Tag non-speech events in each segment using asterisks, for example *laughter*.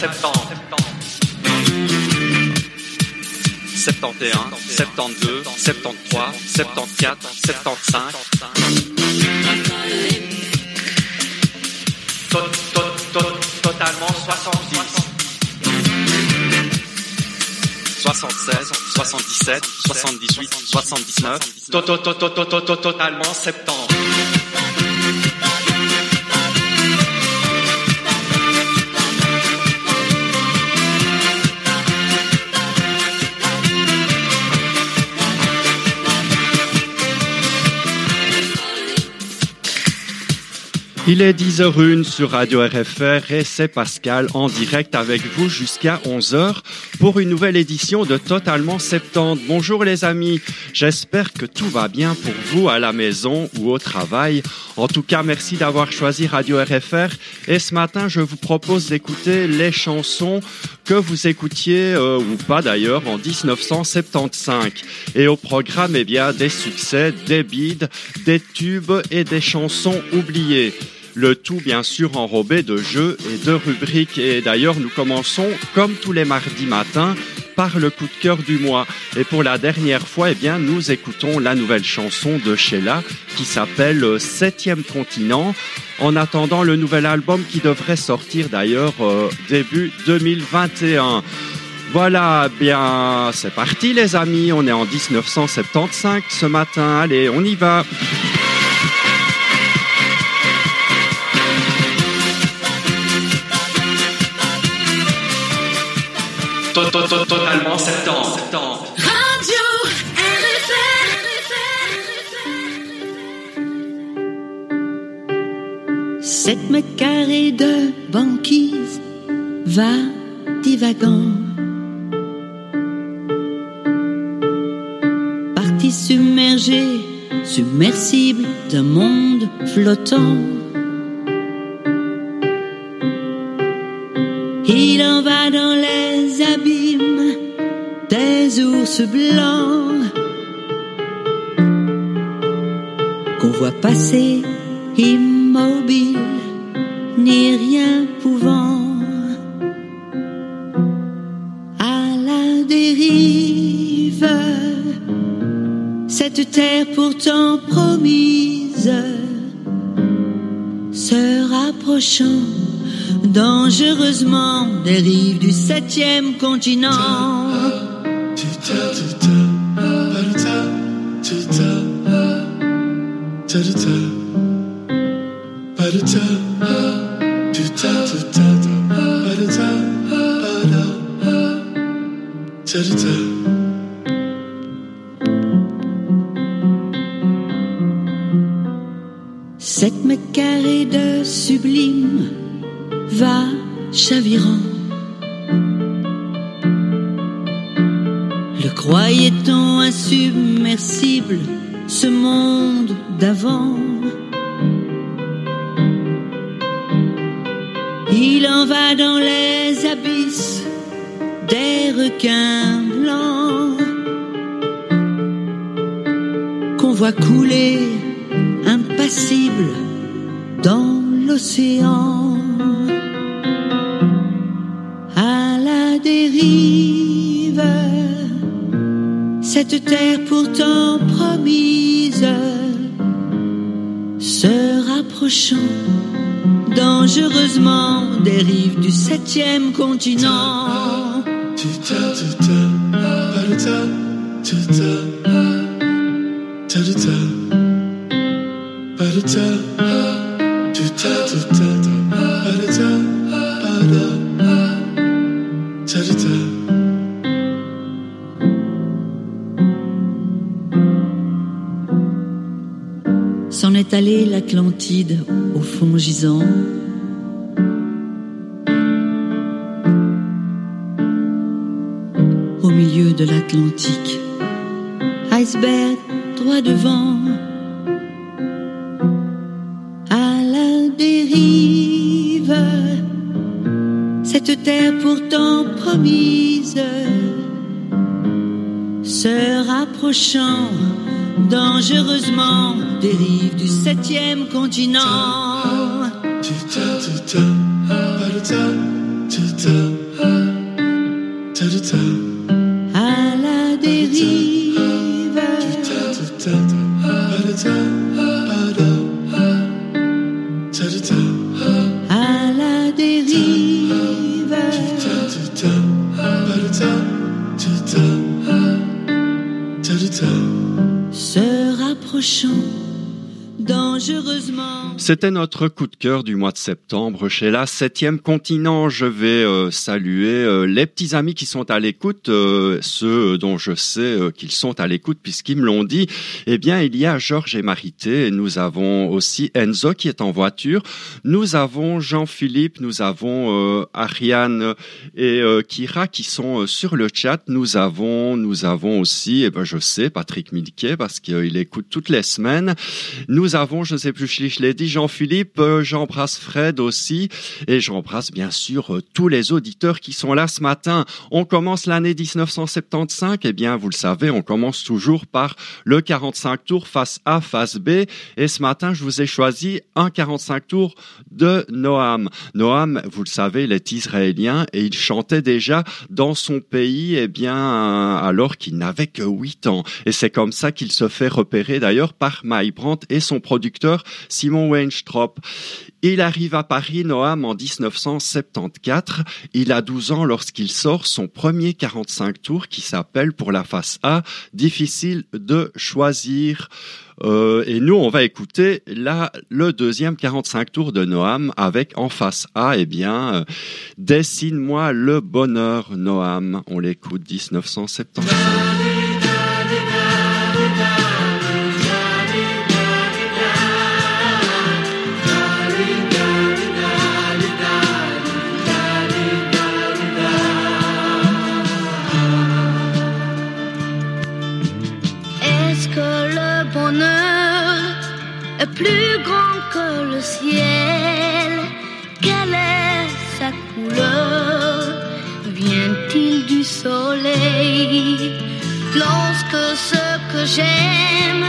septembre. 71, 72, 73, 74, 75. totalement 70. 76, 77, 78, 79. Totalement 70. Il est 10h01 sur Radio RFR et c'est Pascal en direct avec vous jusqu'à 11h pour une nouvelle édition de Totalement 70. Bonjour les amis, j'espère que tout va bien pour vous à la maison ou au travail. En tout cas, merci d'avoir choisi Radio RFR et ce matin, je vous propose d'écouter les chansons que vous écoutiez euh, ou pas d'ailleurs en 1975. Et au programme, eh bien, des succès, des bides, des tubes et des chansons oubliées. Le tout, bien sûr, enrobé de jeux et de rubriques. Et d'ailleurs, nous commençons, comme tous les mardis matins, par le coup de cœur du mois. Et pour la dernière fois, eh bien, nous écoutons la nouvelle chanson de Sheila qui s'appelle Septième continent. En attendant le nouvel album qui devrait sortir d'ailleurs euh, début 2021. Voilà, bien, c'est parti les amis, on est en 1975 ce matin, allez, on y va. Totalement septembre. Radio Sept mètres carrés de banquise va divagant. Parti submergé, submersible d'un monde flottant. Il en va dans ours blancs qu'on voit passer immobile, ni rien pouvant à la dérive. Cette terre pourtant promise se rapprochant dangereusement des rives du septième continent. Cette terre pourtant promise se rapprochant dangereusement des rives du septième continent. l'Atlantide au fond gisant. Au milieu de l'Atlantique, iceberg droit devant. À la dérive, cette terre pourtant promise se rapprochant dangereusement des rives du septième continent. C'était notre coup de cœur du mois de septembre chez la septième continent. Je vais euh, saluer euh, les petits amis qui sont à l'écoute, euh, ceux dont je sais qu'ils sont à l'écoute puisqu'ils me l'ont dit. Eh bien, il y a Georges et Marité, et nous avons aussi Enzo qui est en voiture. Nous avons Jean-Philippe, nous avons Ariane et Kira qui sont sur le chat. Nous avons, nous avons aussi, eh ben, je sais, Patrick Milquet parce qu'il écoute toutes les semaines. Nous avons, je sais plus je l'ai dit, Jean-Philippe, euh, j'embrasse Fred aussi, et j'embrasse bien sûr euh, tous les auditeurs qui sont là ce matin. On commence l'année 1975, et bien vous le savez, on commence toujours par le 45 tours face A, face B, et ce matin je vous ai choisi un 45 tours de Noam. Noam, vous le savez, il est israélien et il chantait déjà dans son pays, eh bien, alors qu'il n'avait que 8 ans. Et c'est comme ça qu'il se fait repérer d'ailleurs par Mike Brandt et son producteur Simon Il arrive à Paris, Noam, en 1974. Il a 12 ans lorsqu'il sort son premier 45 tours qui s'appelle pour la face A, Difficile de choisir. Euh, et nous, on va écouter là le deuxième 45 tours de Noam avec en face A, eh bien, Dessine-moi le bonheur, Noam. On l'écoute 1975. Plus grand que le ciel. Quelle est sa couleur? Vient-il du soleil? Lorsque ce que j'aime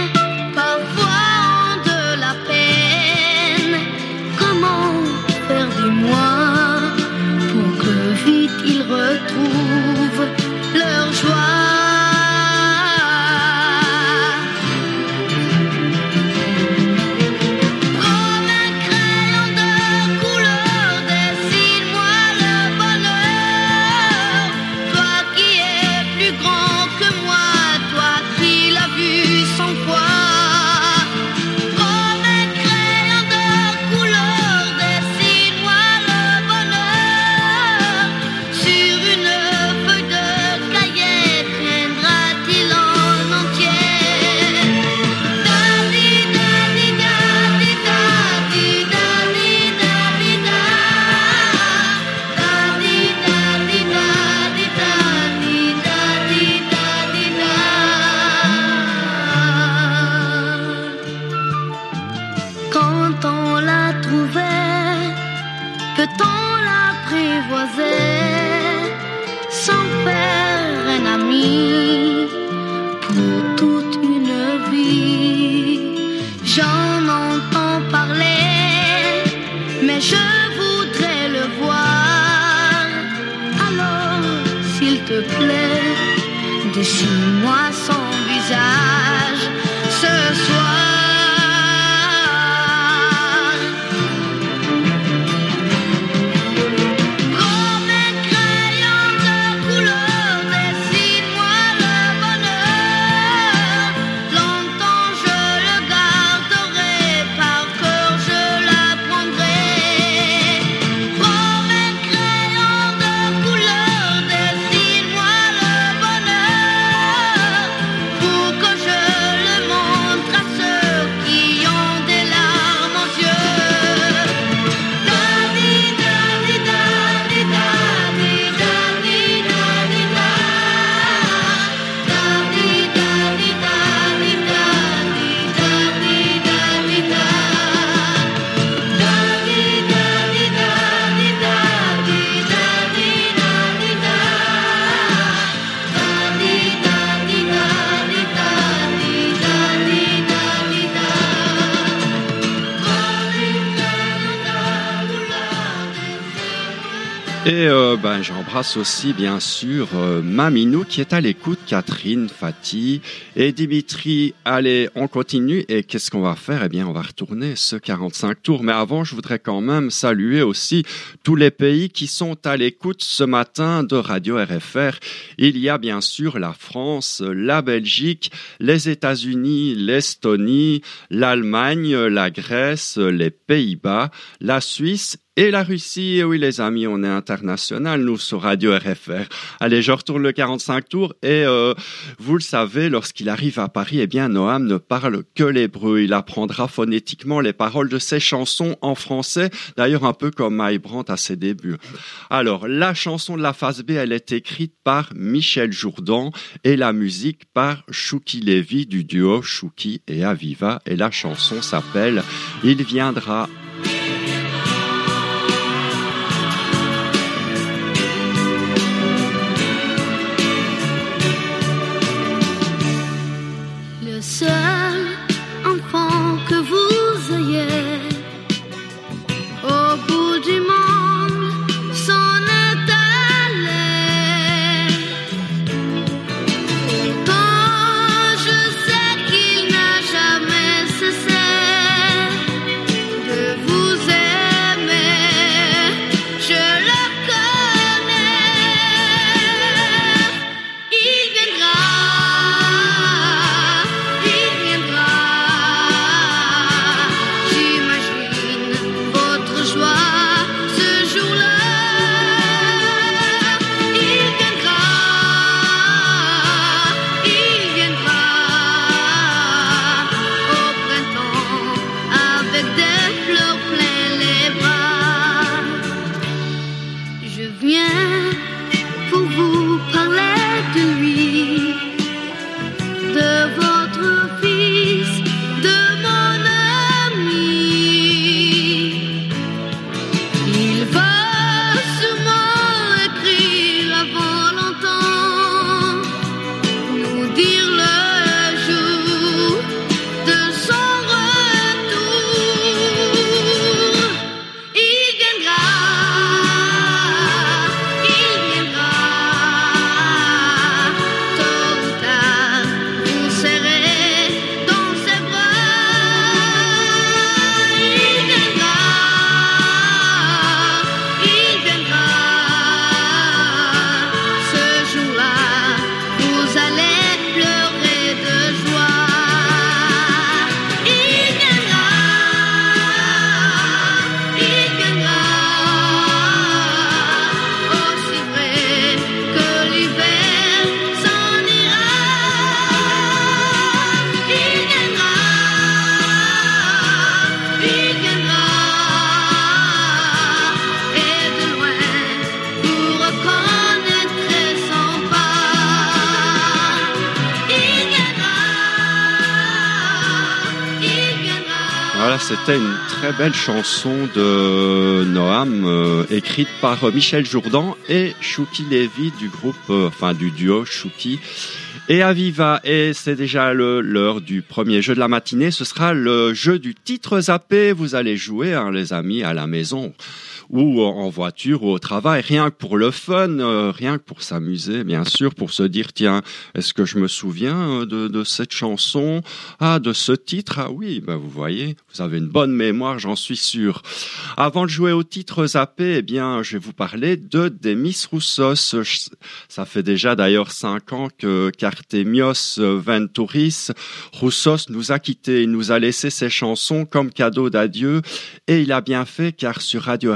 aussi bien sûr euh, Maminou qui est à l'écoute, Catherine, Fatih et Dimitri. Allez, on continue et qu'est-ce qu'on va faire? Eh bien, on va retourner ce 45 tours. Mais avant, je voudrais quand même saluer aussi tous les pays qui sont à l'écoute ce matin de Radio RFR. Il y a bien sûr la France, la Belgique, les États-Unis, l'Estonie, l'Allemagne, la Grèce, les Pays-Bas, la Suisse et la Russie, et oui les amis, on est international, nous, sur Radio RFR. Allez, je retourne le 45 tours, et euh, vous le savez, lorsqu'il arrive à Paris, eh bien, Noam ne parle que l'hébreu. Il apprendra phonétiquement les paroles de ses chansons en français, d'ailleurs un peu comme Mike Brandt à ses débuts. Alors, la chanson de la phase B, elle est écrite par Michel Jourdan, et la musique par Chouki Lévy du duo Chouki et Aviva, et la chanson s'appelle Il viendra belle chanson de Noam, euh, écrite par euh, Michel Jourdan et Chouki Lévy du groupe, euh, enfin du duo Chouki et Aviva. Et c'est déjà l'heure du premier jeu de la matinée. Ce sera le jeu du titre zappé. Vous allez jouer, hein, les amis, à la maison ou en voiture ou au travail, rien que pour le fun, euh, rien que pour s'amuser, bien sûr, pour se dire tiens, est-ce que je me souviens euh, de, cette chanson, ah de ce titre, ah oui, ben vous voyez, vous avez une bonne mémoire, j'en suis sûr. Avant de jouer au titre zappé, eh bien, je vais vous parler de Demis Roussos. Ça fait déjà d'ailleurs cinq ans que Cartemios Ventouris Roussos nous a quittés, il nous a laissé ses chansons comme cadeau d'adieu et il a bien fait car sur Radio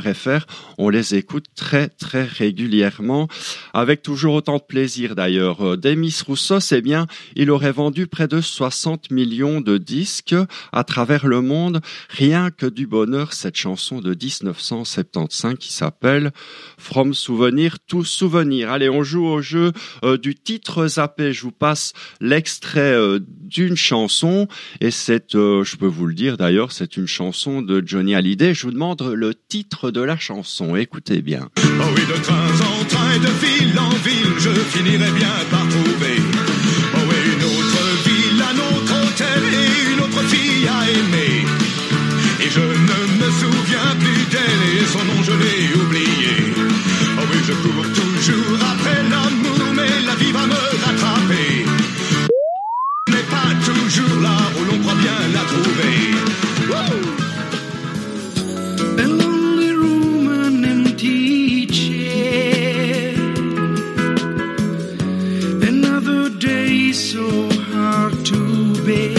On les écoute très très régulièrement avec toujours autant de plaisir d'ailleurs. Euh, Demis Roussos, eh bien, il aurait vendu près de 60 millions de disques à travers le monde, rien que du bonheur cette chanson de 1975 qui s'appelle From Souvenir to Souvenir. Allez, on joue au jeu euh, du titre zappé. Je vous passe l'extrait euh, d'une chanson et c'est, je peux vous le dire d'ailleurs, c'est une chanson de Johnny Hallyday. Je vous demande le titre de la chanson. Écoutez bien. Oh oui, de train en train, de ville en ville, je finirai bien par trouver. Oh oui, une autre ville, un autre hôtel et une autre fille à aimer. Et je ne me souviens plus d'elle et son nom je l'ai oublié. Oh oui, je cours toujours après l'amour, mais la vie va me rattraper. N'est pas toujours là où l'on croit bien la trouver. Woo! so hard to bear.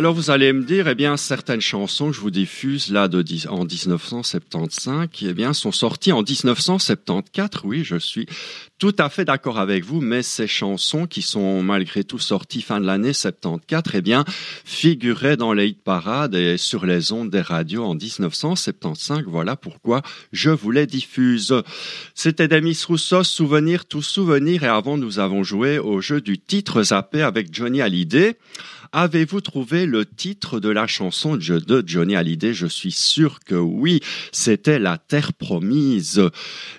Alors vous allez me dire, eh bien certaines chansons que je vous diffuse là en 1975, eh bien sont sorties en 1974. Oui, je suis tout à fait d'accord avec vous, mais ces chansons qui sont malgré tout sorties fin de l'année 74, eh bien figuraient dans les hit parades et sur les ondes des radios en 1975. Voilà pourquoi je vous les diffuse. C'était Demis Roussos, Souvenir, tout souvenir, et avant nous avons joué au jeu du titre zappé avec Johnny Hallyday. Avez-vous trouvé le titre de la chanson de Johnny Hallyday? Je suis sûr que oui, c'était La Terre Promise.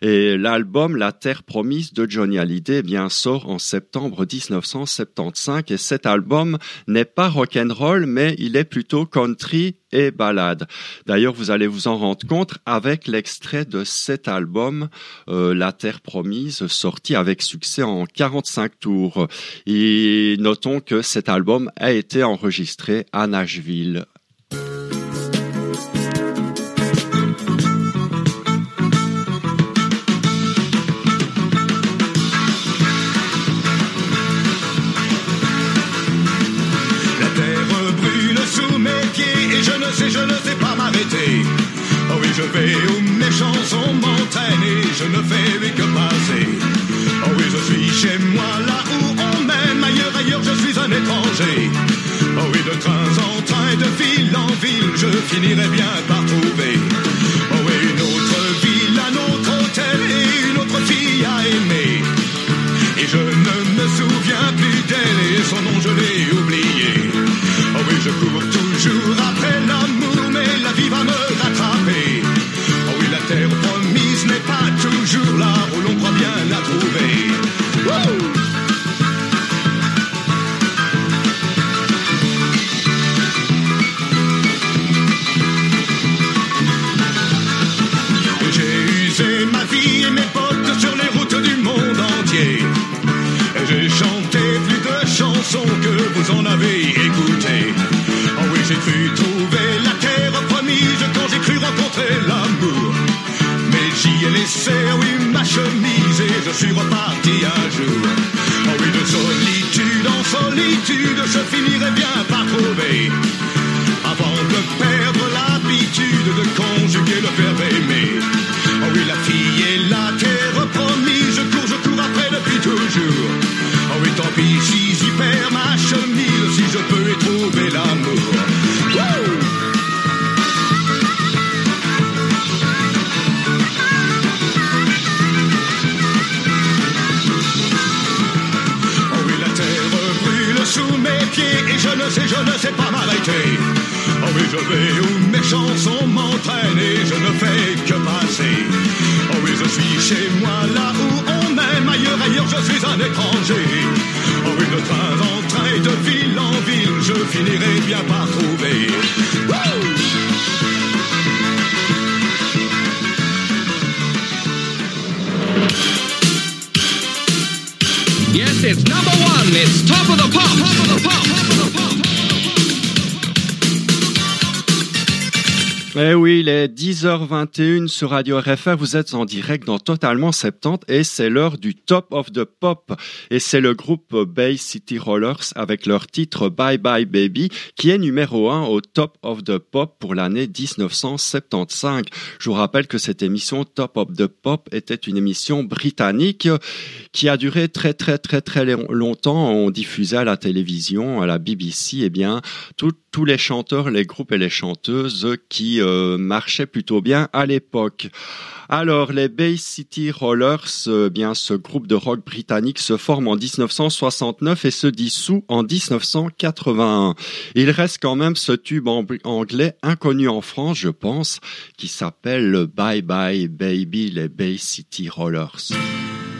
Et l'album La Terre Promise de Johnny Hallyday eh bien sort en septembre 1975 et cet album n'est pas rock'n'roll mais il est plutôt country et ballade. D'ailleurs, vous allez vous en rendre compte avec l'extrait de cet album, euh, La Terre Promise, sorti avec succès en 45 tours. Et notons que cet album a été enregistré à Nashville. Finirai bien par trouver. Vous en avez écoutées. Oh oui, j'ai cru trouver la terre promise quand j'ai cru rencontrer l'amour. Mais j'y ai laissé, oui, ma chemise et je suis reparti un jour. Oh oui, de solitude en solitude, je finirai bien par trouver. Avant de perdre l'habitude de conjuguer le verbe aimer. Oh oui, la fille est la terre promise, je cours, je cours après depuis toujours. Oh oui, tant pis si j'y perds ma chemise, peux y trouver l'amour. Oh oui, la terre brûle sous mes pieds et je ne sais, je ne sais pas m'arrêter. Oh oui, je vais où mes chansons m'entraînent et je ne fais que passer. Oh oui, je suis chez moi là où on m'aime, ailleurs, ailleurs, je suis un étranger. Oh oui, de train en train et de ville en ville, je finirai bien par trouver. Wouh Yes, it's number one. It's top of the. Eh oui, il est 10h21 sur Radio RFR. Vous êtes en direct dans Totalement 70 et c'est l'heure du Top of the Pop. Et c'est le groupe Bay City Rollers avec leur titre Bye Bye Baby qui est numéro 1 au Top of the Pop pour l'année 1975. Je vous rappelle que cette émission Top of the Pop était une émission britannique qui a duré très très très très longtemps. On diffusait à la télévision, à la BBC, eh bien, tous les chanteurs, les groupes et les chanteuses qui euh, marchaient plutôt bien à l'époque. Alors, les Bay City Rollers, euh, bien, ce groupe de rock britannique se forme en 1969 et se dissout en 1981. Il reste quand même ce tube anglais inconnu en France, je pense, qui s'appelle Bye Bye Baby, les Bay City Rollers.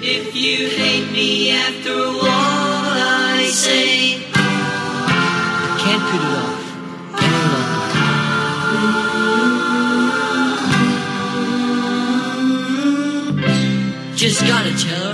If you hate me after all I say, can't put it off Just gotta tell her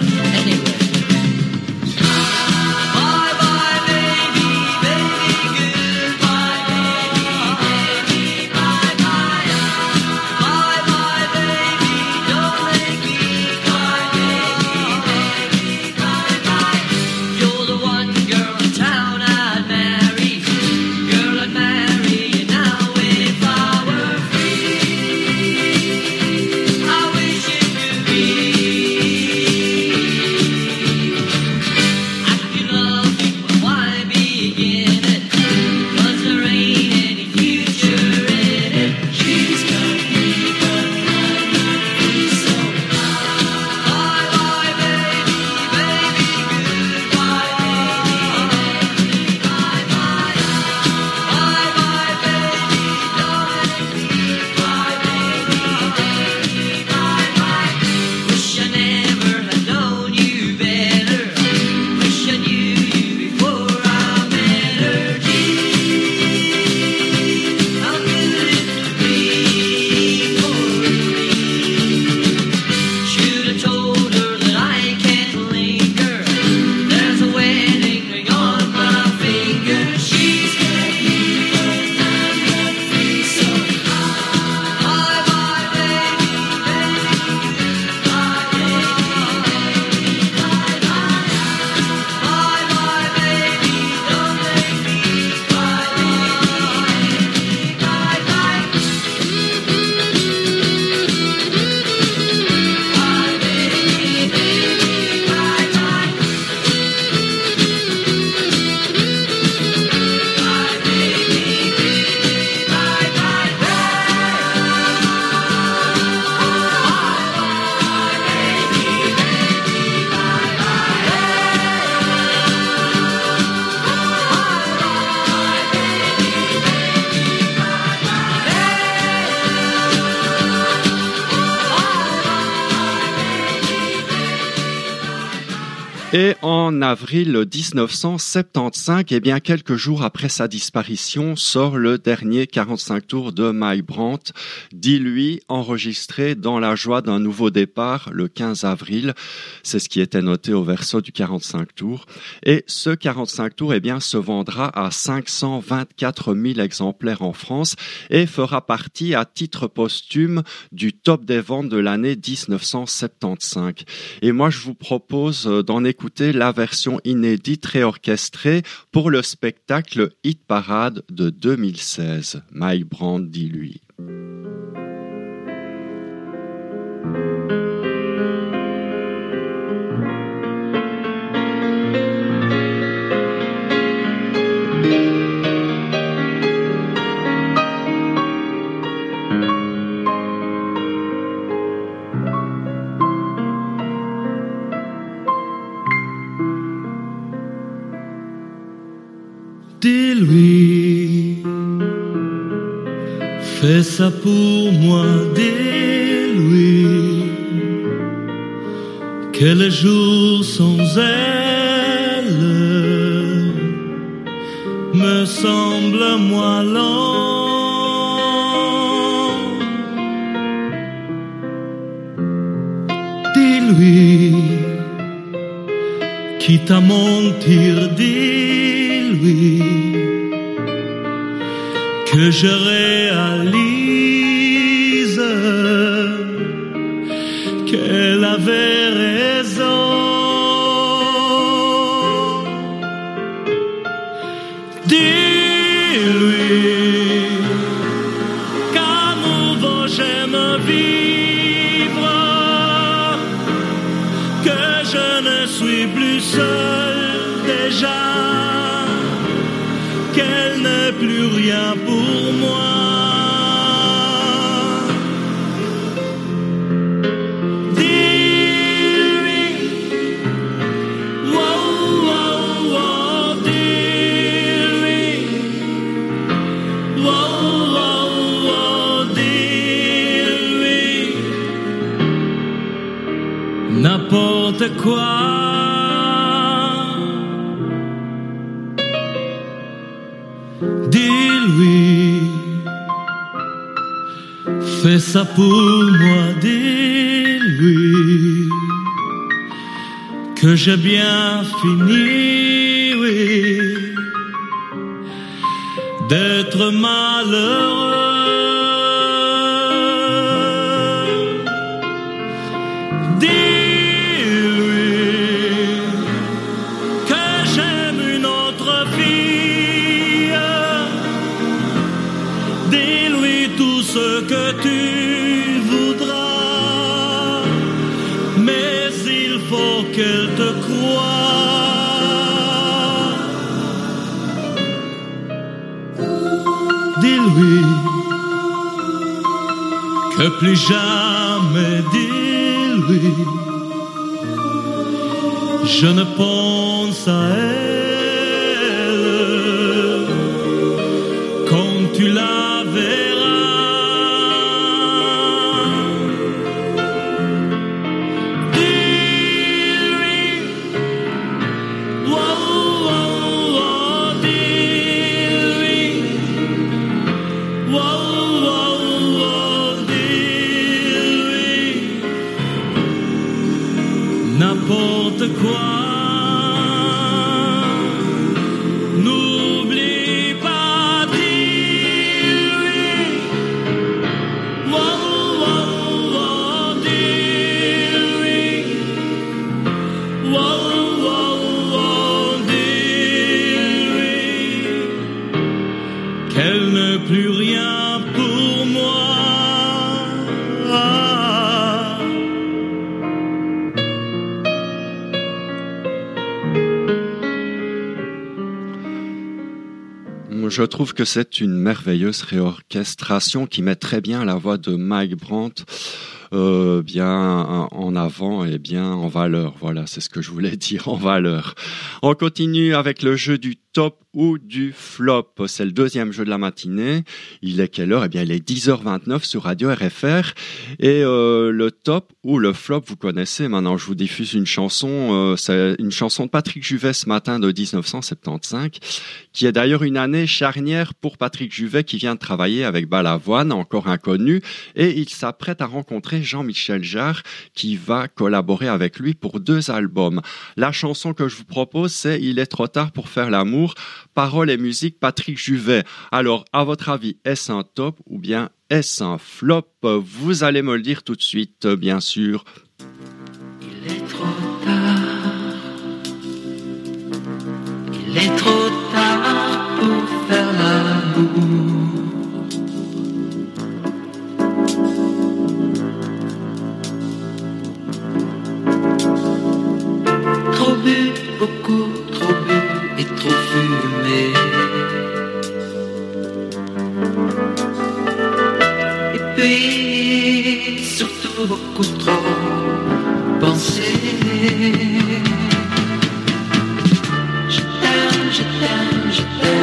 en avril 1975, eh bien quelques jours après sa disparition, sort le dernier 45 tours de Mike Brandt, dit lui, enregistré dans la joie d'un nouveau départ le 15 avril. C'est ce qui était noté au verso du 45 tours. Et ce 45 tours, eh bien, se vendra à 524 000 exemplaires en France et fera partie à titre posthume du top des ventes de l'année 1975. Et moi, je vous propose euh, d'en écouter la version inédite réorchestrée pour le spectacle Hit Parade de 2016. Mike Brand dit lui. Dis-lui, fais ça pour moi, dis-lui, que les jours sans elle me semblent moins longs. Dis-lui, quitte à mentir, que je réalise qu'elle avait ça pour moi, dis-lui, que j'ai bien fini, Je trouve que c'est une merveilleuse réorchestration qui met très bien la voix de Mike Brandt euh, bien en avant et bien en valeur. Voilà, c'est ce que je voulais *laughs* dire en valeur. On continue avec le jeu du top ou du flop. C'est le deuxième jeu de la matinée. Il est quelle heure? Eh bien, il est 10h29 sur Radio RFR. Et euh, le top ou le flop, vous connaissez. Maintenant, je vous diffuse une chanson. Euh, c'est une chanson de Patrick Juvet ce matin de 1975, qui est d'ailleurs une année charnière pour Patrick Juvet qui vient de travailler avec Balavoine, encore inconnu, et il s'apprête à rencontrer Jean-Michel Jarre qui va collaborer avec lui pour deux albums. La chanson que je vous propose, c'est Il est trop tard pour faire l'amour paroles et musique Patrick Juvet. Alors, à votre avis, est-ce un top ou bien est-ce un flop? Vous allez me le dire tout de suite, bien sûr. Il est trop tard. Il est trop tard pour faire l'amour. Beaucoup trop bu et trop fumé. Et puis, surtout beaucoup trop pensé. Je t'aime, je t'aime, je t'aime,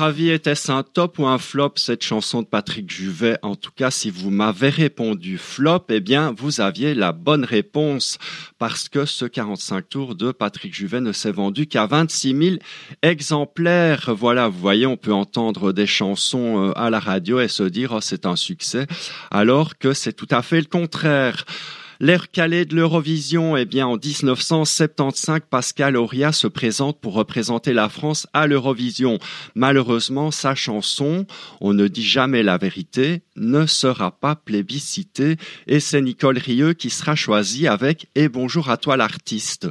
votre avis, était-ce un top ou un flop cette chanson de Patrick Juvet? En tout cas, si vous m'avez répondu flop, eh bien, vous aviez la bonne réponse parce que ce 45 tours de Patrick Juvet ne s'est vendu qu'à 26 000 exemplaires. Voilà, vous voyez, on peut entendre des chansons euh, à la radio et se dire oh, c'est un succès, alors que c'est tout à fait le contraire. L'air calé de l'Eurovision, eh bien, en 1975, Pascal Auria se présente pour représenter la France à l'Eurovision. Malheureusement, sa chanson, On ne dit jamais la vérité, ne sera pas plébiscitée et c'est Nicole Rieux qui sera choisie avec Et bonjour à toi l'artiste.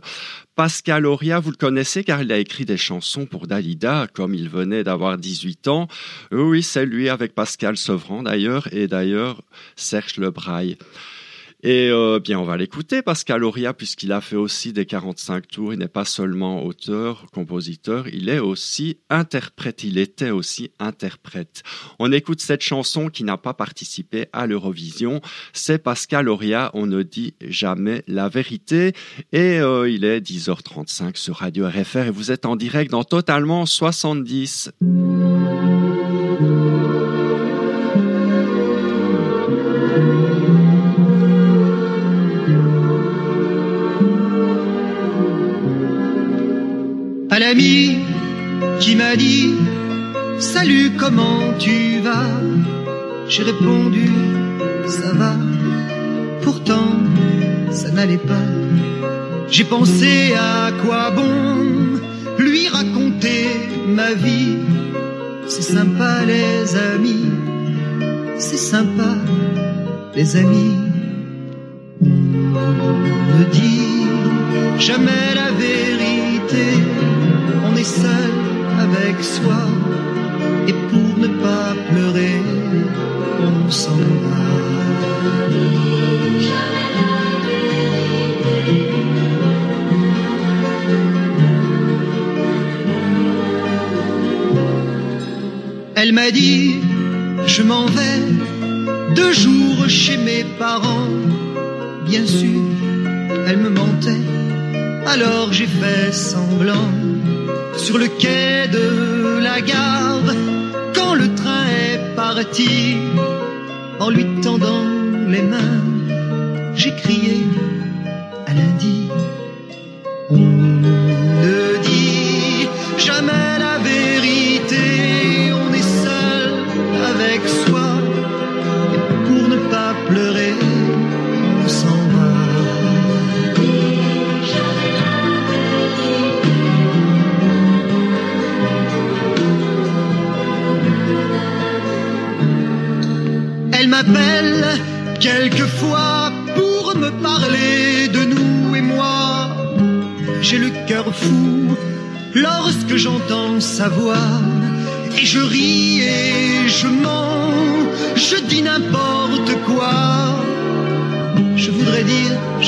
Pascal Auria, vous le connaissez car il a écrit des chansons pour Dalida, comme il venait d'avoir 18 ans. Oui, c'est lui avec Pascal Sevran d'ailleurs, et d'ailleurs Serge Lebraille. Et euh, bien, on va l'écouter, Pascal Auria, puisqu'il a fait aussi des 45 tours. Il n'est pas seulement auteur, compositeur, il est aussi interprète. Il était aussi interprète. On écoute cette chanson qui n'a pas participé à l'Eurovision. C'est Pascal Auria, on ne dit jamais la vérité. Et euh, il est 10h35 sur Radio RFR et vous êtes en direct dans Totalement 70. Comment tu vas? J'ai répondu Ça va. Pourtant, ça n'allait pas. J'ai pensé à quoi bon lui raconter ma vie. C'est sympa, les amis. C'est sympa, les amis. Ne dit jamais la vérité on est seul avec soi m'a dit, je m'en vais deux jours chez mes parents. Bien sûr, elle me mentait, alors j'ai fait semblant sur le quai de la gare quand le train est parti. En lui tendant les mains,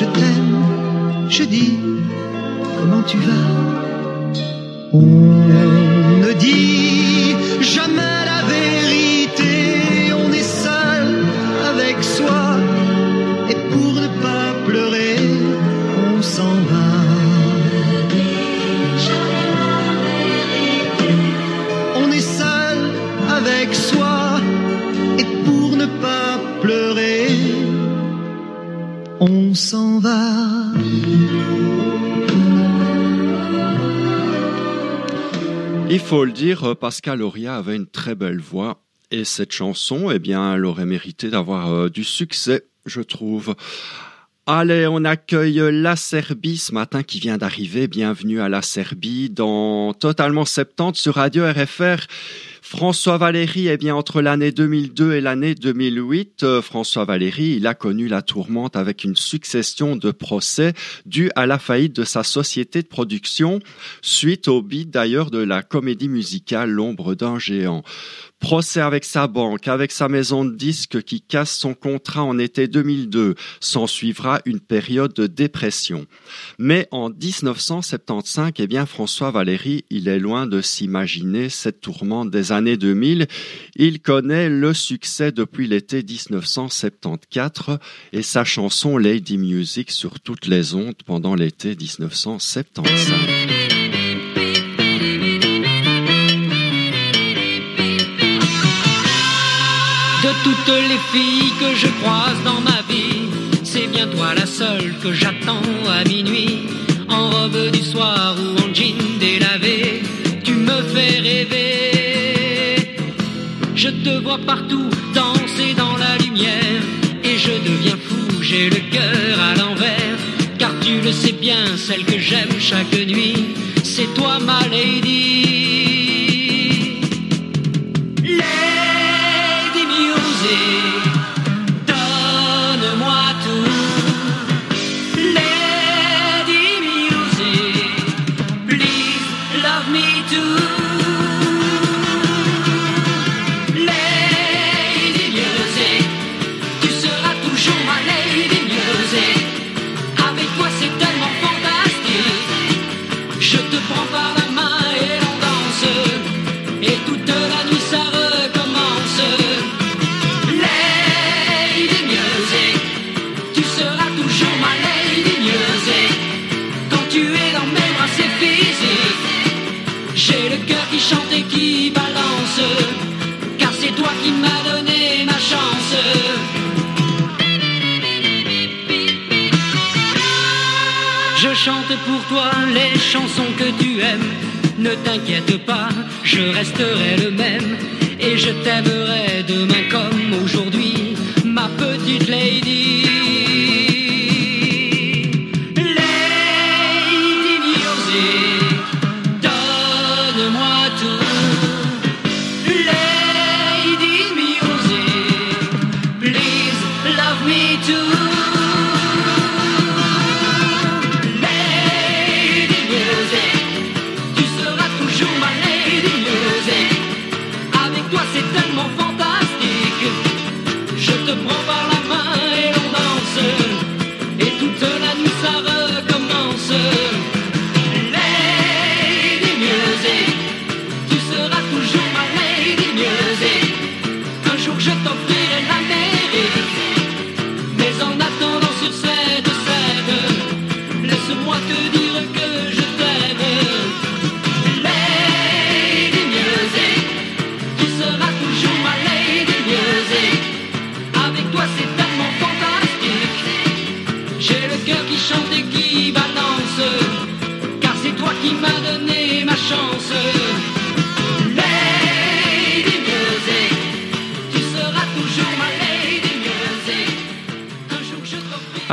je t'aime, je dis comment tu vas? On ne dit faut le dire, euh, Pascal Auria avait une très belle voix et cette chanson, eh bien, elle aurait mérité d'avoir euh, du succès, je trouve. Allez, on accueille la Serbie ce matin qui vient d'arriver. Bienvenue à la Serbie dans Totalement 70 sur Radio RFR. François Valéry, eh bien, entre l'année 2002 et l'année 2008, euh, François Valéry, il a connu la tourmente avec une succession de procès dus à la faillite de sa société de production, suite au beat d'ailleurs de la comédie musicale L'ombre d'un géant. Procès avec sa banque, avec sa maison de disques qui casse son contrat en été 2002. S'en suivra une période de dépression. Mais en 1975, eh bien, François Valéry, il est loin de s'imaginer cette tourmente des années 2000. Il connaît le succès depuis l'été 1974 et sa chanson Lady Music sur toutes les ondes pendant l'été 1975. Toutes les filles que je croise dans ma vie, c'est bien toi la seule que j'attends à minuit. En robe du soir ou en jean délavé, tu me fais rêver. Je te vois partout danser dans la lumière et je deviens fou, j'ai le cœur à l'envers, car tu le sais bien, celle que j'aime chaque nuit, c'est toi ma lady. Ne t'inquiète pas, je resterai le même. Et je t'aimerai demain comme aujourd'hui, ma petite lady.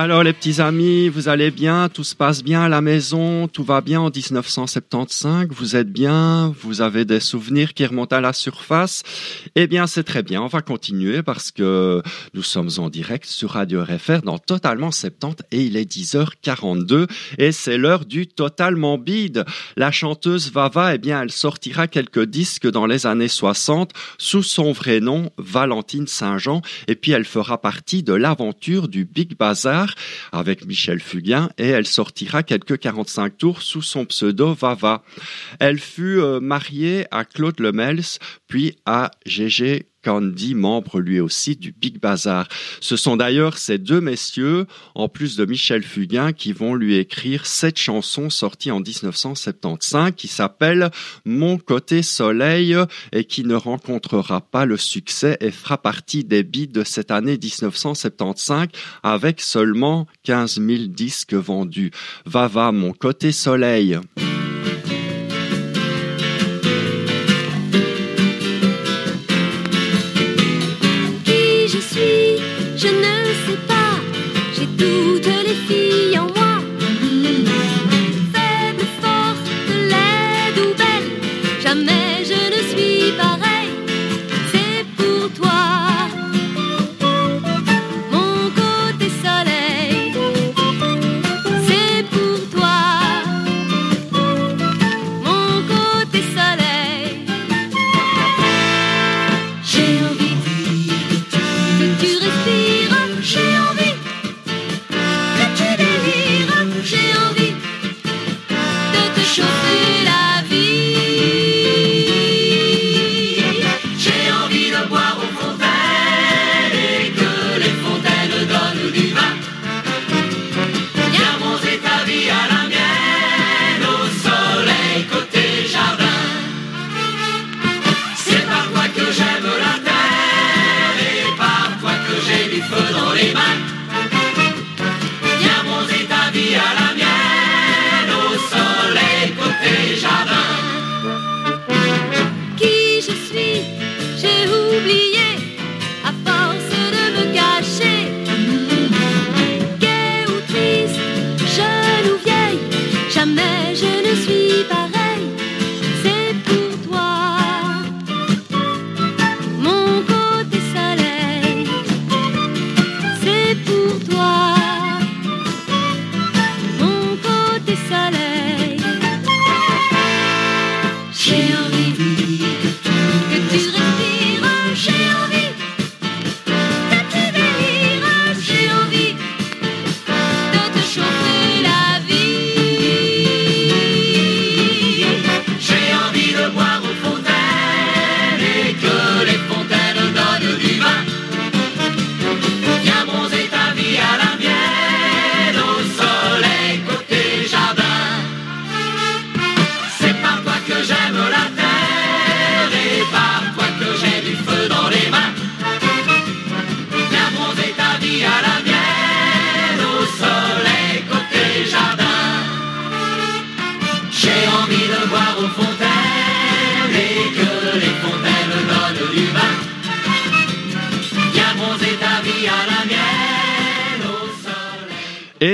Alors les petits amis, vous allez bien, tout se passe bien à la maison, tout va bien en 1975, vous êtes bien, vous avez des souvenirs qui remontent à la surface. Eh bien c'est très bien, on va continuer parce que nous sommes en direct sur Radio RFR dans Totalement 70 et il est 10h42 et c'est l'heure du Totalement Bide. La chanteuse Vava, eh bien elle sortira quelques disques dans les années 60 sous son vrai nom Valentine Saint-Jean et puis elle fera partie de l'aventure du Big Bazar avec Michel Fugain et elle sortira quelques 45 tours sous son pseudo Vava. Elle fut euh, mariée à Claude Lemels puis à Gégé Candy, membre lui aussi du Big Bazar. Ce sont d'ailleurs ces deux messieurs, en plus de Michel Fugain, qui vont lui écrire cette chanson sortie en 1975 qui s'appelle Mon côté soleil et qui ne rencontrera pas le succès et fera partie des beats de cette année 1975 avec seulement 15 000 disques vendus. Va va, mon côté soleil.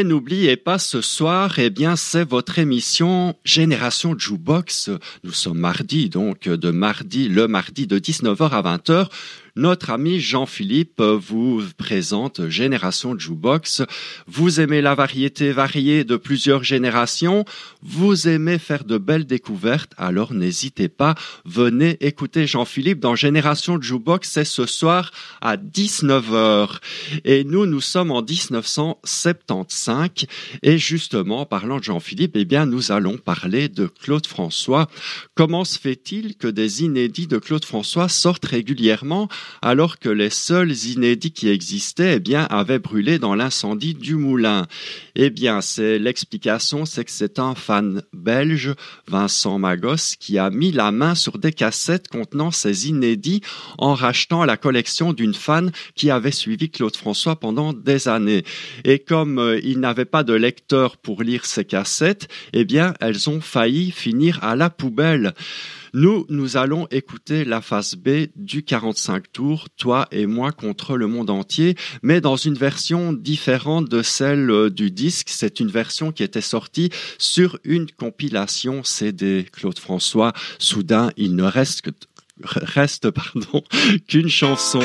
N'oubliez pas ce soir, eh bien, c'est votre émission Génération Jukebox. Nous sommes mardi, donc de mardi, le mardi de 19h à 20h. Notre ami Jean-Philippe vous présente Génération Jukebox. Vous aimez la variété variée de plusieurs générations. Vous aimez faire de belles découvertes. Alors n'hésitez pas. Venez écouter Jean-Philippe dans Génération Jukebox. C'est ce soir à 19h. Et nous, nous sommes en 1975. Et justement, parlant de Jean-Philippe, eh bien, nous allons parler de Claude François. Comment se fait-il que des inédits de Claude François sortent régulièrement? Alors que les seuls inédits qui existaient, eh bien, avaient brûlé dans l'incendie du moulin? Eh bien, c'est l'explication, c'est que c'est un fan belge, Vincent Magos, qui a mis la main sur des cassettes contenant ces inédits en rachetant la collection d'une fan qui avait suivi Claude François pendant des années. Et comme euh, il n'avait pas de lecteur pour lire ces cassettes, eh bien, elles ont failli finir à la poubelle. Nous, nous allons écouter la phase B du 45 tours, toi et moi contre le monde entier, mais dans une version différente de celle euh, du disque. C'est une version qui était sortie sur une compilation CD Claude François. Soudain, il ne reste que reste pardon *laughs* qu'une chanson.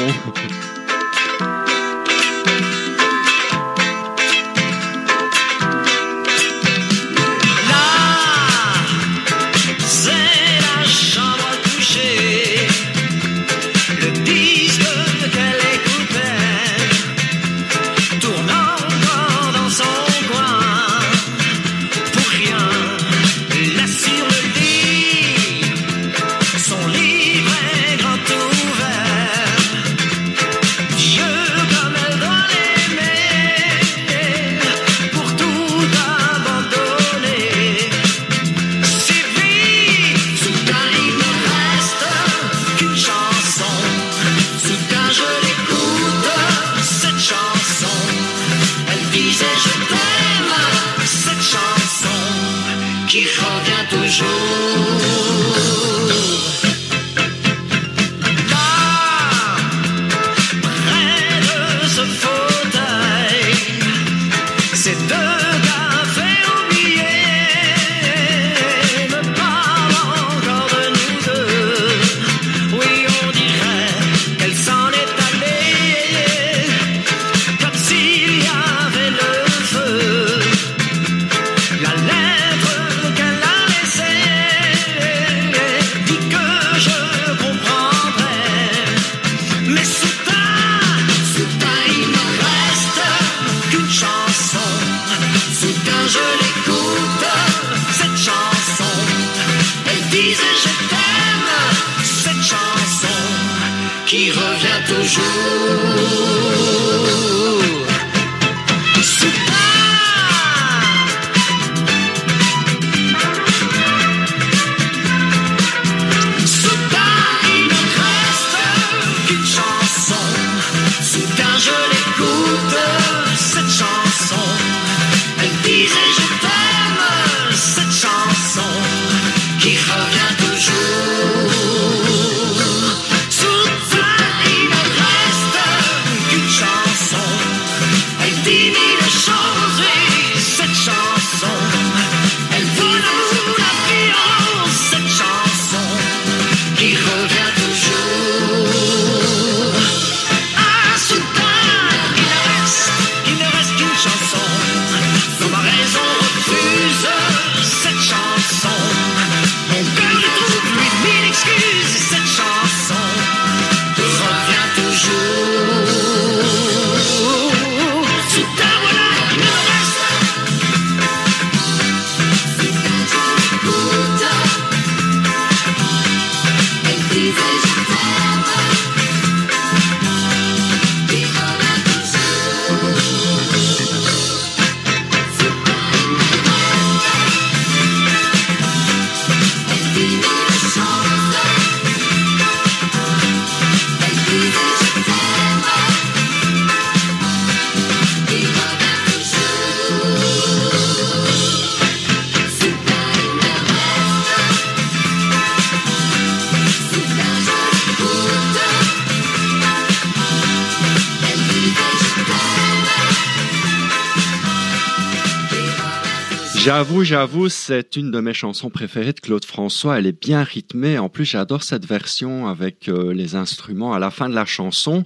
J'avoue, j'avoue, c'est une de mes chansons préférées de Claude François. Elle est bien rythmée. En plus, j'adore cette version avec euh, les instruments à la fin de la chanson.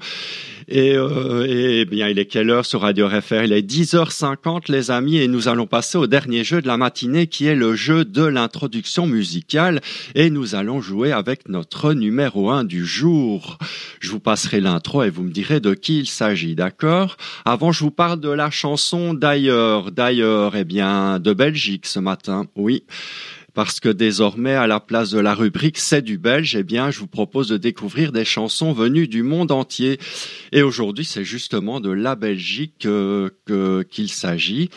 Et, euh, et bien, il est quelle heure sur Radio RFR Il est 10h50, les amis, et nous allons passer au dernier jeu de la matinée, qui est le jeu de l'introduction musicale. Et nous allons jouer avec notre numéro un du jour. Je vous passerai l'intro et vous me direz de qui il s'agit, d'accord? Avant, je vous parle de la chanson d'ailleurs. D'ailleurs, eh bien, de Belgique ce matin, oui parce que désormais, à la place de la rubrique C'est du Belge, eh bien, je vous propose de découvrir des chansons venues du monde entier. Et aujourd'hui, c'est justement de la Belgique euh, qu'il s'agit.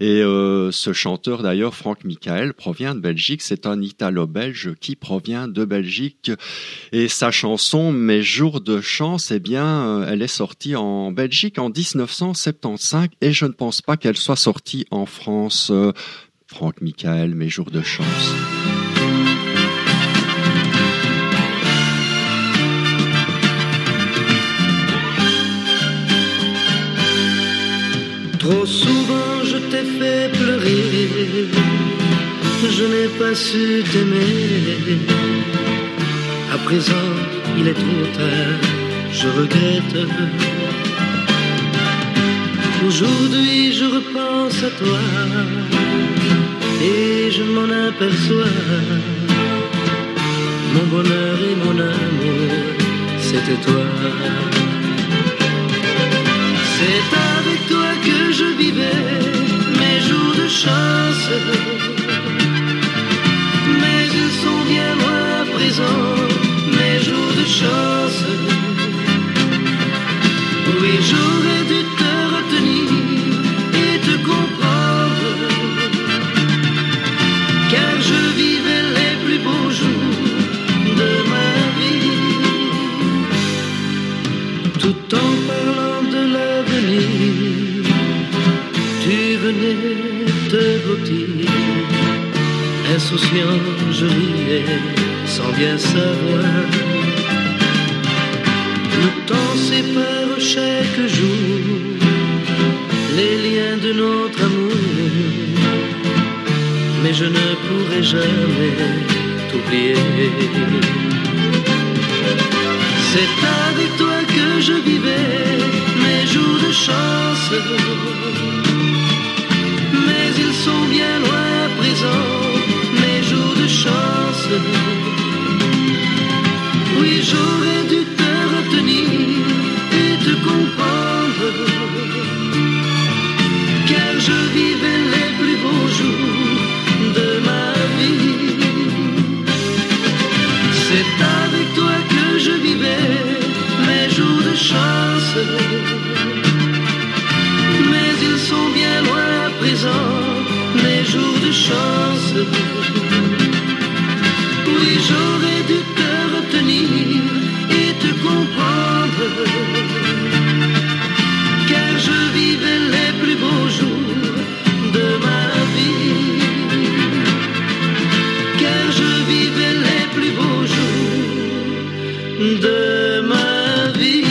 Et euh, ce chanteur, d'ailleurs, Franck Michael, provient de Belgique. C'est un Italo-Belge qui provient de Belgique. Et sa chanson Mes jours de chance, eh bien, euh, elle est sortie en Belgique en 1975 et je ne pense pas qu'elle soit sortie en France. Franck Michael, Mes jours de chance. Trop souvent je t'ai fait pleurer, je n'ai pas su t'aimer. À présent, il est trop tard, je regrette. Aujourd'hui, je repense à toi et je m'en aperçois. Mon bonheur et mon amour, c'était toi. C'est avec toi que je vivais mes jours de chance. Mais ils sont bien loin à présent, mes jours de chance. Je riais sans bien savoir. Le temps sépare chaque jour les liens de notre amour. Mais je ne pourrai jamais t'oublier. C'est avec toi que je vivais mes jours de chance. Mais ils sont bien loin à présent, Oui, j'aurais dû te retenir et te comprendre. Car je vivais les plus beaux jours de ma vie. C'est avec toi que je vivais mes jours de chance. Mais ils sont bien loin à présent, mes jours de chance. Oui, j'aurais dû te retenir et te comprendre. Car je vivais les plus beaux jours de ma vie. Car je vivais les plus beaux jours de ma vie.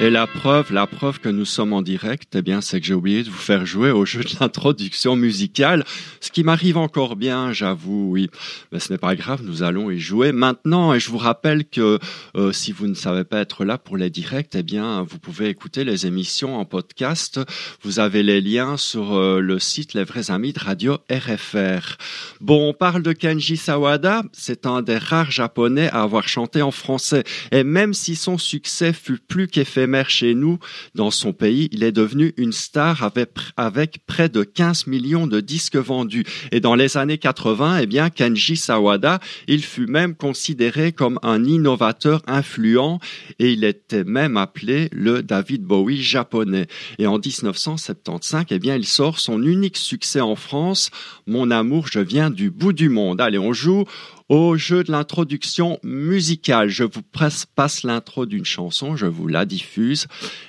Et la la preuve que nous sommes en direct, eh bien, c'est que j'ai oublié de vous faire jouer au jeu de l'introduction musicale, ce qui m'arrive encore bien, j'avoue, oui. Mais ce n'est pas grave, nous allons y jouer maintenant. Et je vous rappelle que euh, si vous ne savez pas être là pour les directs, eh bien, vous pouvez écouter les émissions en podcast. Vous avez les liens sur euh, le site Les Vrais Amis de Radio RFR. Bon, on parle de Kenji Sawada. C'est un des rares japonais à avoir chanté en français. Et même si son succès fut plus qu'éphémère chez nous, dans son pays, il est devenu une star avec, près de 15 millions de disques vendus. Et dans les années 80, eh bien, Kenji Sawada, il fut même considéré comme un innovateur influent et il était même appelé le David Bowie japonais. Et en 1975, eh bien, il sort son unique succès en France, Mon amour, je viens du bout du monde. Allez, on joue au jeu de l'introduction musicale. Je vous passe l'intro d'une chanson, je vous la diffuse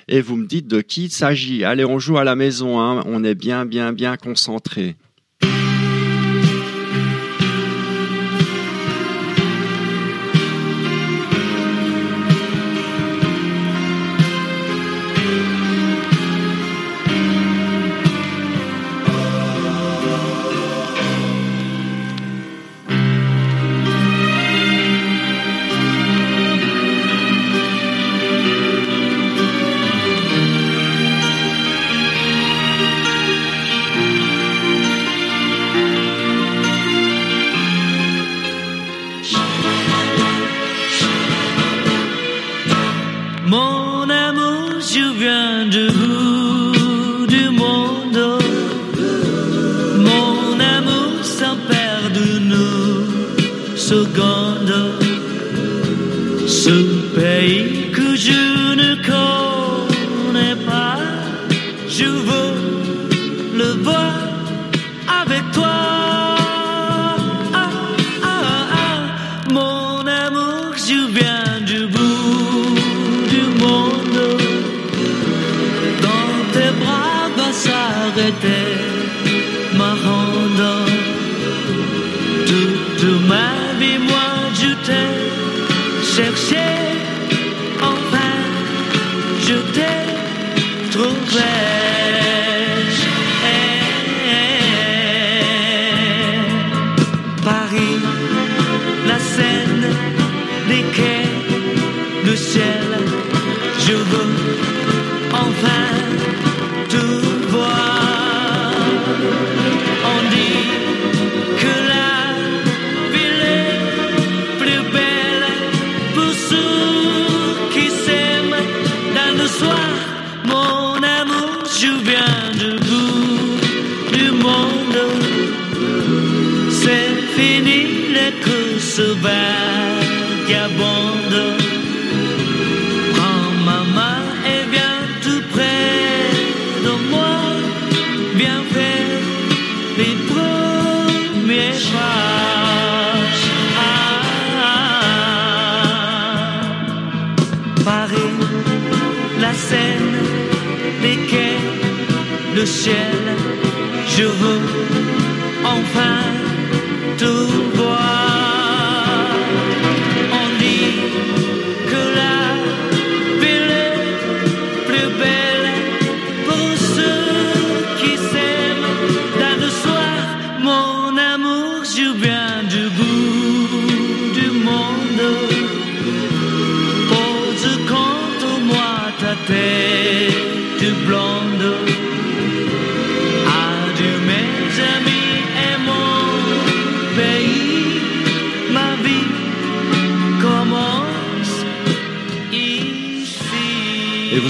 et vous me dites de qui il s'agit. Allez, on joue à la maison, hein. on est bien, bien, bien concentré.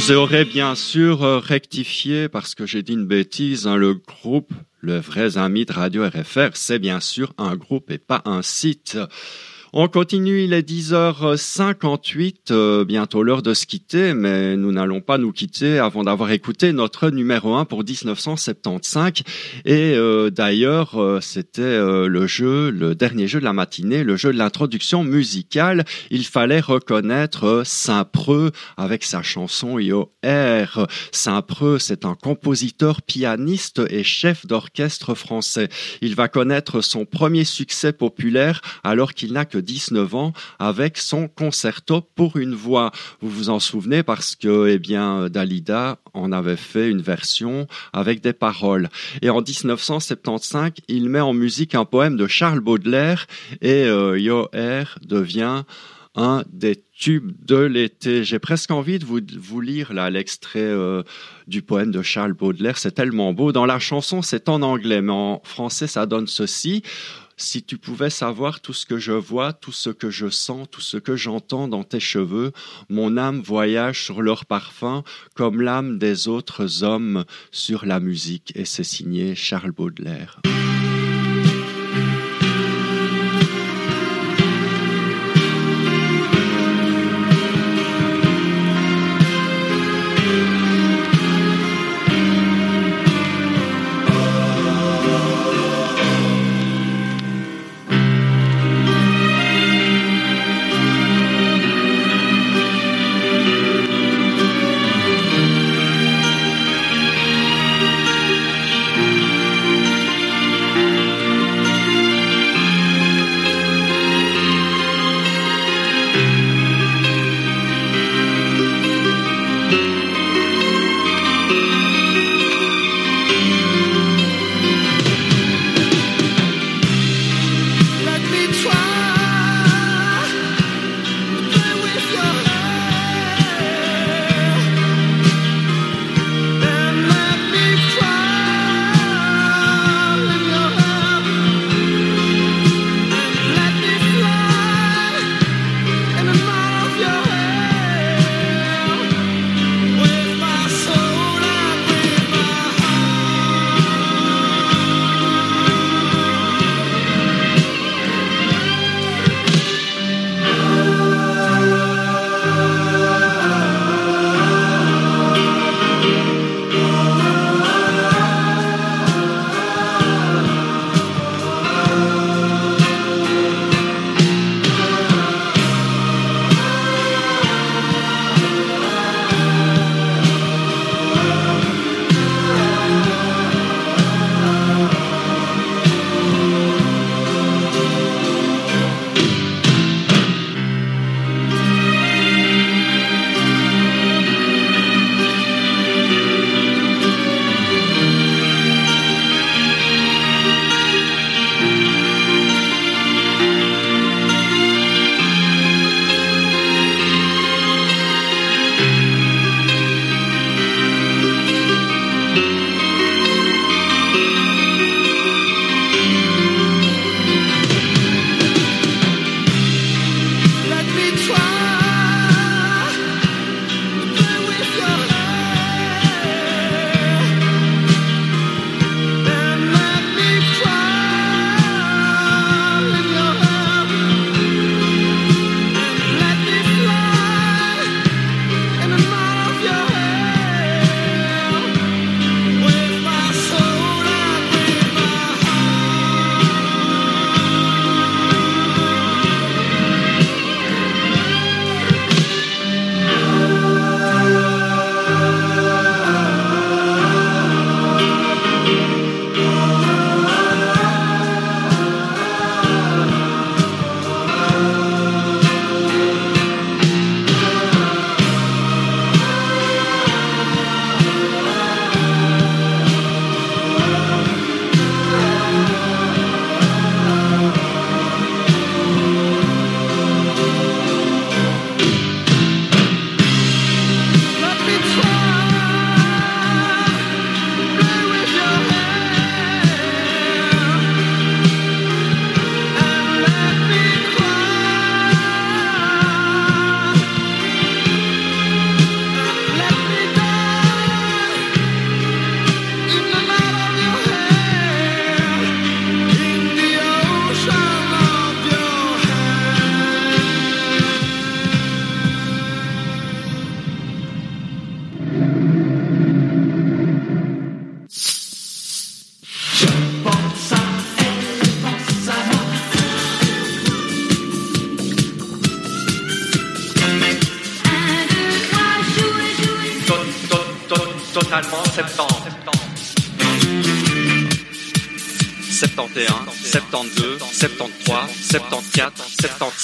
Vous aurez bien sûr euh, rectifié parce que j'ai dit une bêtise. hein, le groupe, le vrai ami de Radio RFR, c'est bien sûr un groupe et pas un site. On continue, il est 10h58, euh, bientôt l'heure de se quitter, mais nous n'allons pas nous quitter avant d'avoir écouté notre numéro 1 pour 1975. Et euh, d'ailleurs, euh, c'était le jeu, le dernier jeu de la matinée, le jeu de l'introduction musicale. Il fallait reconnaître Saint-Preux avec sa chanson IOR. Saint-Preux, c'est un compositeur, pianiste et chef d'orchestre français. Il va connaître son premier succès populaire alors qu'il n'a que 19 ans avec son concerto pour une voix. Vous vous en souvenez parce que, eh bien, Dalida en avait fait une version avec des paroles. Et en 1975, il met en musique un poème de Charles Baudelaire et euh, Yoer devient un des tubes de l'été. J'ai presque envie de vous, lire l'extrait euh, du poème de Charles Baudelaire. C'est tellement beau. Dans la chanson, c'est en anglais, mais en français, ça donne ceci. Si tu pouvais savoir tout ce que je vois, tout ce que je sens, tout ce que j'entends dans tes cheveux, mon âme voyage sur leur parfum comme l'âme des autres hommes sur la musique. Et c'est signé Charles Baudelaire.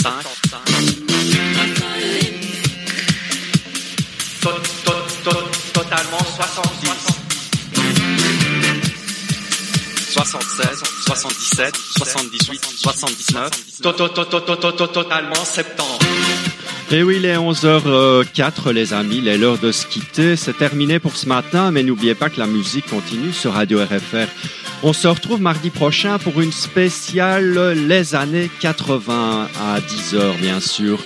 75. To- to- to- Totalement 70. 76, 77, 78, 79. To- to- to- to- to- to- to- Totalement septembre. Et oui, il est 11h04 les amis, il est l'heure de se quitter. C'est terminé pour ce matin, mais n'oubliez pas que la musique continue sur Radio RFR. On se retrouve mardi prochain pour une spéciale Les années 80 à 10h bien sûr.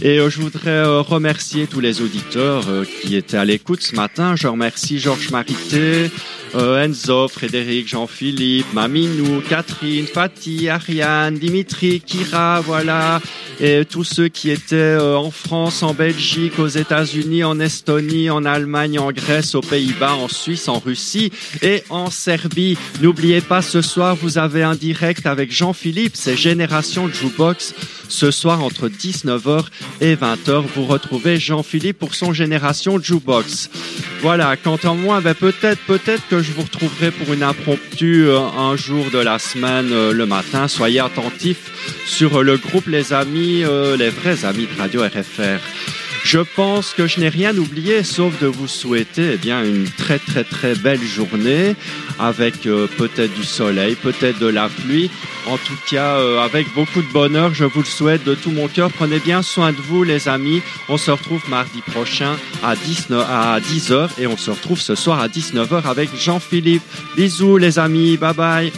Et euh, je voudrais euh, remercier tous les auditeurs euh, qui étaient à l'écoute ce matin. Je remercie Georges Marité, Enzo, Frédéric, Jean-Philippe, Maminou, Catherine, Fatih, Ariane, Dimitri, Kira, voilà, et tous ceux qui étaient euh, en France, en Belgique, aux États-Unis, en Estonie, en Allemagne, en Grèce, aux Pays-Bas, en Suisse, en Russie et en Serbie. N'oubliez pas, ce soir, vous avez un direct avec Jean-Philippe, c'est Génération Jukebox. Ce soir, entre 19h et 20h, vous retrouvez Jean-Philippe pour son Génération Jukebox. Voilà, quant à moi, ben peut-être, peut-être que je vous retrouverai pour une impromptue un jour de la semaine euh, le matin. Soyez attentifs sur euh, le groupe Les Amis, euh, les vrais amis de Radio RFR. Je pense que je n'ai rien oublié sauf de vous souhaiter eh bien une très très très belle journée avec euh, peut-être du soleil, peut-être de la pluie. En tout cas, euh, avec beaucoup de bonheur, je vous le souhaite de tout mon cœur. Prenez bien soin de vous les amis. On se retrouve mardi prochain à 19 à 10h et on se retrouve ce soir à 19h avec Jean-Philippe. Bisous les amis, bye bye.